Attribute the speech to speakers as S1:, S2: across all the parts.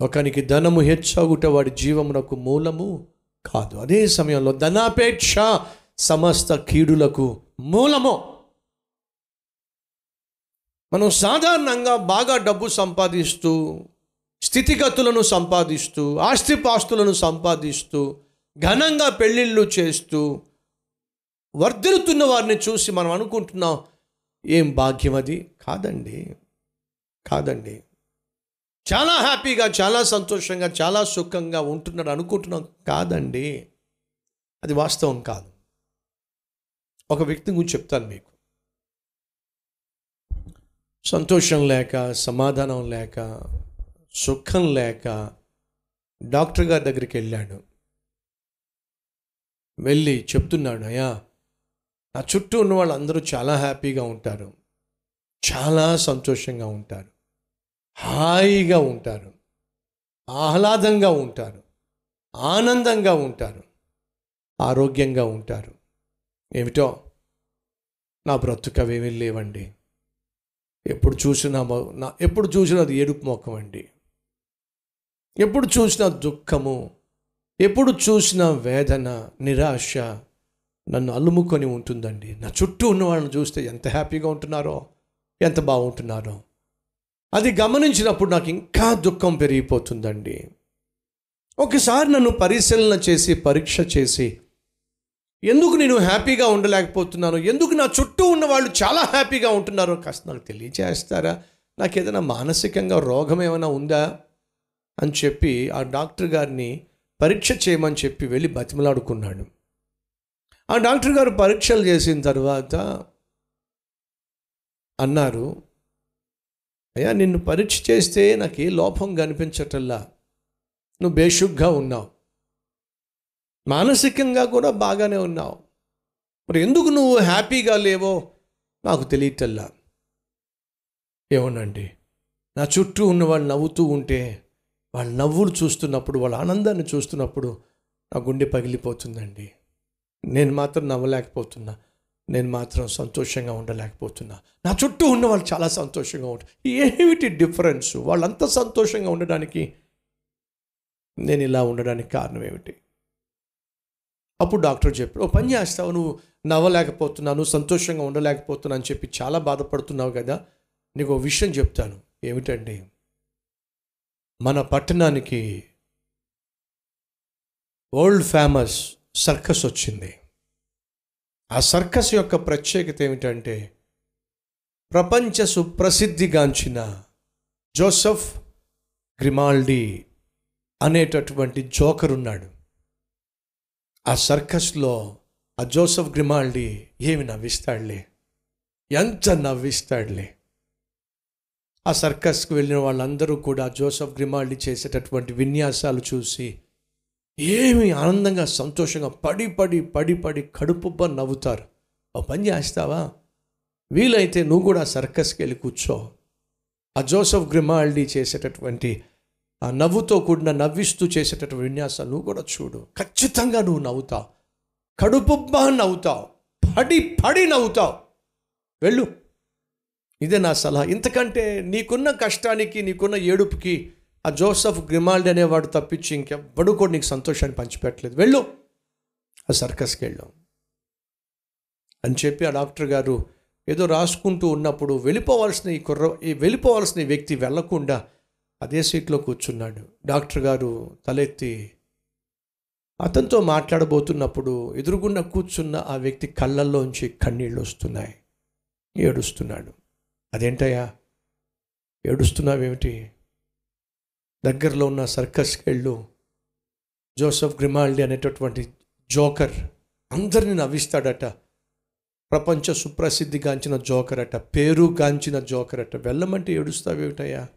S1: ఒకనికి ధనము హెచ్చగుట వాడి జీవమునకు మూలము కాదు. అదే సమయంలో ధనాపేక్ష సమస్త కీడులకు మూలము. మనం సాధారణంగా బాగా డబ్బు సంపాదిస్తూ స్థితిగతులను సంపాదిస్తూ ఆస్తిపాస్తులను సంపాదిస్తూ ఘనంగా పెళ్ళిళ్ళు చేస్తూ వర్ధిల్లుతున్న వారిని చూసి మనం అనుకుంటున్నాం ఏం భాగ్యం అది? కాదండి. కాదండి. చాలా హ్యాపీగా చాలా సంతోషంగా చాలా సుఖంగా ఉంటున్నాడు అనుకుంటున్నాం కాదండి. అది వాస్తవం కాదు. ఒక వ్యక్తి గురించి చెప్తాను మీకు. సంతోషం లేక సమాధానం లేక సుఖం లేక డాక్టర్ గారి దగ్గరికి వెళ్ళాడు. వెళ్ళి చెప్తున్నాడు అయ్యా నా చుట్టూ ఉన్న వాళ్ళందరూ చాలా హ్యాపీగా ఉంటారు. చాలా సంతోషంగా ఉంటారు. హాయిగా ఉంటారు. ఆహ్లాదంగా ఉంటారు. ఆనందంగా ఉంటారు. ఆరోగ్యంగా ఉంటారు. ఏమిటో? నా బ్రతుకవేమీ లేవండి. ఎప్పుడు చూసినా నా ఎప్పుడు చూసినా అది ఏడుపు ముఖం అండి. ఎప్పుడు చూసినా దుఃఖము ఎప్పుడు చూసినా వేదన నిరాశ నన్ను అల్లుముకొని ఉంటుందండి. నా చుట్టూ ఉన్న వాళ్ళని చూస్తే ఎంత హ్యాపీగా ఉంటున్నారో ఎంత బాగుంటున్నారో. అది గమనించినప్పుడు నాకు ఇంకా దుఃఖం పెరిగిపోతుందండి. ఒకసారి నన్ను పరిశీలన చేసి పరీక్ష చేసి ఎందుకు నేను హ్యాపీగా ఉండలేకపోతున్నాను? ఎందుకు నా చుట్టూ ఉన్న వాళ్ళు చాలా హ్యాపీగా ఉంటున్నారో కాస్త నాకు తెలియజేస్తారా? నాకు ఏదైనా మానసికంగా రోగం ఏమైనా ఉందా? అని చెప్పి ఆ డాక్టర్ గారిని పరీక్ష చేయమని చెప్పి వెళ్ళి బతిమలాడుకున్నాడు. ఆ డాక్టర్ గారు పరీక్షలు చేసిన తర్వాత అన్నారు అయ్యా నిన్ను పరీక్ష చేస్తే నాకు ఏ లోపం కనిపించటల్లా నువ్వు బేషుగ్గా ఉన్నావు. మానసికంగా కూడా బాగానే ఉన్నావు. మరి ఎందుకు నువ్వు హ్యాపీగా లేవో నాకు తెలియటల్లా ఏమోనండి నా చుట్టూ ఉన్న వాళ్ళు నవ్వుతూ ఉంటే వాళ్ళ నవ్వులు చూస్తున్నప్పుడు వాళ్ళ ఆనందాన్ని చూస్తున్నప్పుడు నా గుండె పగిలిపోతుందండి. నేను మాత్రం నవ్వలేకపోతున్నా. నేను మాత్రం సంతోషంగా ఉండలేకపోతున్నా. నా చుట్టూ ఉన్న వాళ్ళు చాలా సంతోషంగా ఉంటారు ఏమిటి డిఫరెన్స్? వాళ్ళంతా సంతోషంగా ఉండడానికి నేను ఇలా ఉండడానికి కారణం ఏమిటి? అప్పుడు డాక్టర్ చెప్పాడు ఓ పని చేస్తావు నువ్వు నవ్వలేకపోతున్నాను సంతోషంగా ఉండలేకపోతున్నా అని చెప్పి చాలా బాధపడుతున్నావు కదా? నీకు ఒక విషయం చెప్తాను. ఏమిటండి మన పట్టణానికి వరల్డ్ ఫేమస్ సర్కస్ వచ్చింది. ఆ సర్కస్ యొక్క ప్రత్యేకత ఏమిటంటే ప్రపంచ సుప్రసిద్ధిగాంచిన జోసఫ్ గ్రిమాల్డీ అనేటటువంటి జోకర్ ఉన్నాడు. ఆ సర్కస్లో ఆ జోసఫ్ గ్రిమాల్డీ ఏమి నవ్విస్తాడులే? ఎంత నవ్విస్తాడులే? ఆ సర్కస్కి వెళ్ళిన వాళ్ళందరూ కూడా జోసఫ్ గ్రిమాల్డీ చేసేటటువంటి విన్యాసాలు చూసి ఏమి ఆనందంగా సంతోషంగా పడి పడి పడి పడి కడుపుబ్బ నవ్వుతారు. ఓ పని చేస్తావా? వీలైతే నువ్వు కూడా సర్కస్కి వెళ్ళి కూర్చో. ఆ జోసఫ్ గ్రిమాల్డీ చేసేటటువంటి ఆ నవ్వుతో కూడిన నవ్విస్తూ చేసేటటువంటి విన్యాసాలు నువ్వు కూడా చూడు. ఖచ్చితంగా నువ్వు నవ్వుతావు. కడుపుబ్బా నవ్వుతావు. పడి పడి నవ్వుతావు. వెళ్ళు. ఇదే నా సలహా. ఇంతకంటే నీకున్న కష్టానికి నీకున్న ఏడుపుకి ఆ జోసఫ్ గ్రిమాల్డ్ అనేవాడు తప్పించి ఇంకెవ్వడు కూడా నీకు సంతోషాన్ని పంచిపెట్టలేదు. వెళ్ళు. ఆ సర్కస్కి వెళ్ళాం. అని చెప్పి ఆ డాక్టర్ గారు ఏదో రాసుకుంటూ ఉన్నప్పుడు వెళ్ళిపోవాల్సిన ఈ కుర్ర ఈ వెళ్ళిపోవాల్సిన ఈ వ్యక్తి వెళ్ళకుండా అదే సీట్లో కూర్చున్నాడు. డాక్టర్ గారు తలెత్తి అతనితో మాట్లాడబోతున్నప్పుడు ఎదురుగుండా కూర్చున్న ఆ వ్యక్తి కళ్ళల్లోంచి కన్నీళ్ళు వస్తున్నాయి. ఏడుస్తున్నాడు. అదేంటయ్యా? ఏడుస్తున్నావేమిటి? దగ్గరలో ఉన్న సర్కస్కి వెళ్ళు జోసఫ్ గ్రిమాల్డి అనేటటువంటి జోకర్ అందరిని నవ్విస్తాడట. ప్రపంచ సుప్రసిద్ధిగాంచిన జోకర్ అట పేరుగాంచిన జోకర్ అట వెళ్ళమంటే ఏడుస్తావేమిటయ్యా?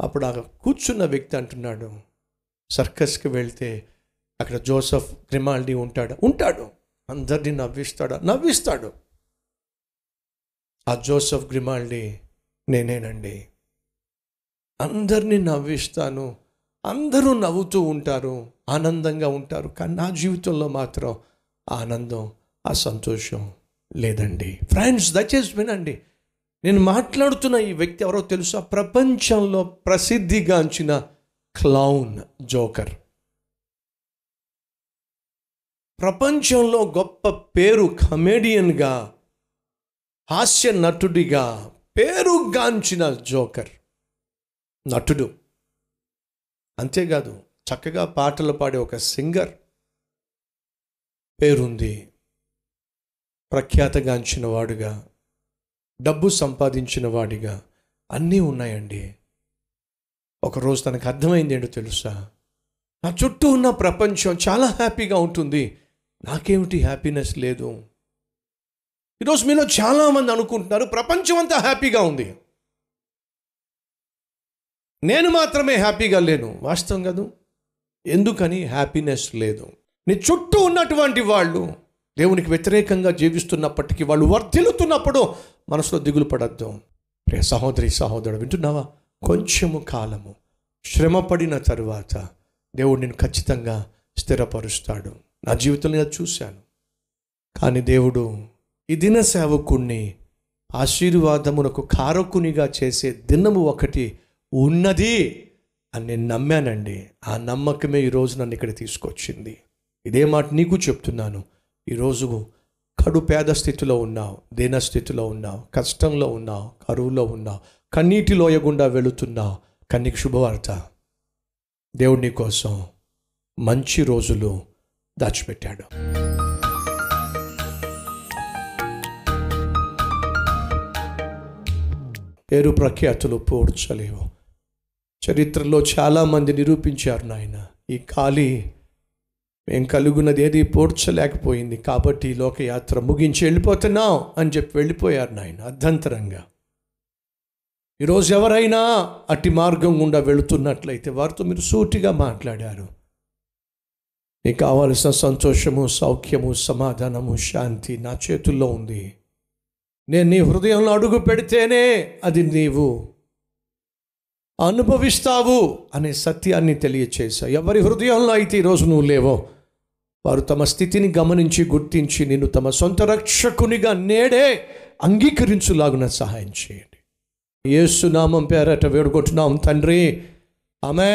S1: అప్పుడు ఆ కూర్చున్న వ్యక్తి అంటున్నాడు సర్కస్కి వెళ్తే అక్కడ జోసఫ్ గ్రిమాల్డి ఉంటాడు. ఉంటాడు. అందరినీ నవ్విస్తాడు? నవ్విస్తాడు. ఆ జోసఫ్ గ్రిమాల్డి నేనేనండి. అందరినీ నవ్విస్తాను. అందరూ నవ్వుతూ ఉంటారు. ఆనందంగా ఉంటారు. కానీ నా జీవితంలో మాత్రం ఆనందం ఆ సంతోషం లేదండి. ఫ్రెండ్స్ దయచేసి వినండి. నేను మాట్లాడుతున్న ఈ వ్యక్తి ఎవరో తెలుసా? ప్రపంచంలో ప్రసిద్ధిగాంచిన క్లౌన్ జోకర్. ప్రపంచంలో గొప్ప పేరు కమేడియన్గా హాస్య నటుడిగా పేరుగాంచిన జోకర్. నటుడు. అంతేకాదు చక్కగా పాటలు పాడే ఒక సింగర్ పేరుంది. ప్రఖ్యాతగాంచిన వాడుగా డబ్బు సంపాదించిన వాడిగా అన్నీ ఉన్నాయండి. ఒకరోజు తనకు అర్థమైంది ఏంటో తెలుసా? నా చుట్టూ ఉన్న ప్రపంచం చాలా హ్యాపీగా ఉంటుంది. నాకేమిటి హ్యాపీనెస్ లేదు? ఈరోజు మీలో చాలామంది అనుకుంటున్నారు ప్రపంచం అంతా హ్యాపీగా ఉంది. నేను మాత్రమే హ్యాపీగా లేను. వాస్తవం కాదు. ఎందుకని? హ్యాపీనెస్ లేదు. నీ చుట్టూ ఉన్నటువంటి వాళ్ళు దేవునికి వ్యతిరేకంగా జీవిస్తున్నప్పటికీ వాళ్ళు వర్ధిల్లుతున్నప్పుడు మనసులో దిగులు పడద్దు. ప్రియ సహోదరి సహోదరుడు వింటున్నావా? కొంచెము కాలము. శ్రమపడిన తరువాత దేవుడు నేను ఖచ్చితంగా స్థిరపరుస్తాడు. నా జీవితంలో నేను చూశాను. కానీ దేవుడు ఈ దిన సేవకుణ్ణి ఆశీర్వాదమునకు కారకునిగా చేసే దినము ఒకటి ఉన్నది అని నేను నమ్మానండి. ఆ నమ్మకమే ఈరోజు నన్ను ఇక్కడ తీసుకొచ్చింది. ఇదే మాట నీకు చెప్తున్నాను. ఈరోజు కడు పేద స్థితిలో ఉన్నావు దీన స్థితిలో ఉన్నావు కష్టంలో ఉన్నావు కరువులో ఉన్నావు కన్నీటి లోయ గుండా వెళుతున్నావు. కన్నీకి శుభవార్త. దేవుడి కోసం మంచి రోజులు దాచిపెట్టాడు. పేరు ప్రఖ్యాతులు పోడ్చలేవు. చరిత్రలో చాలామంది నిరూపించారు నాయన. ఈ ఖాళీ మేము కలుగున్నది ఏది పోడ్చలేకపోయింది. కాబట్టి లోకయాత్ర ముగించి వెళ్ళిపోతున్నాం అని చెప్పి వెళ్ళిపోయారు నాయన అర్ధంతరంగా. ఈరోజు ఎవరైనా అట్టి మార్గం గుండా వెళుతున్నట్లయితే వారితో మీరు సూటిగా మాట్లాడారు. నీకు కావలసిన సంతోషము సౌఖ్యము సమాధానము శాంతి నా చేతుల్లో ఉంది. నేను నీ హృదయంలో అడుగు పెడితేనే అది నీవు అనుభవిస్తావు అనే సత్యాన్ని తెలియచేశావు ఎవరి హృదయంలో అయితే ఈరోజు నువ్వు లేవో వారు తమ స్థితిని గమనించి గుర్తించి నిన్ను తమ సొంత రక్షకునిగా నేడే అంగీకరించులాగున సహాయం చేయండి. ఏసునామం పేరట వేడుకుంటున్నాం తండ్రి. ఆమె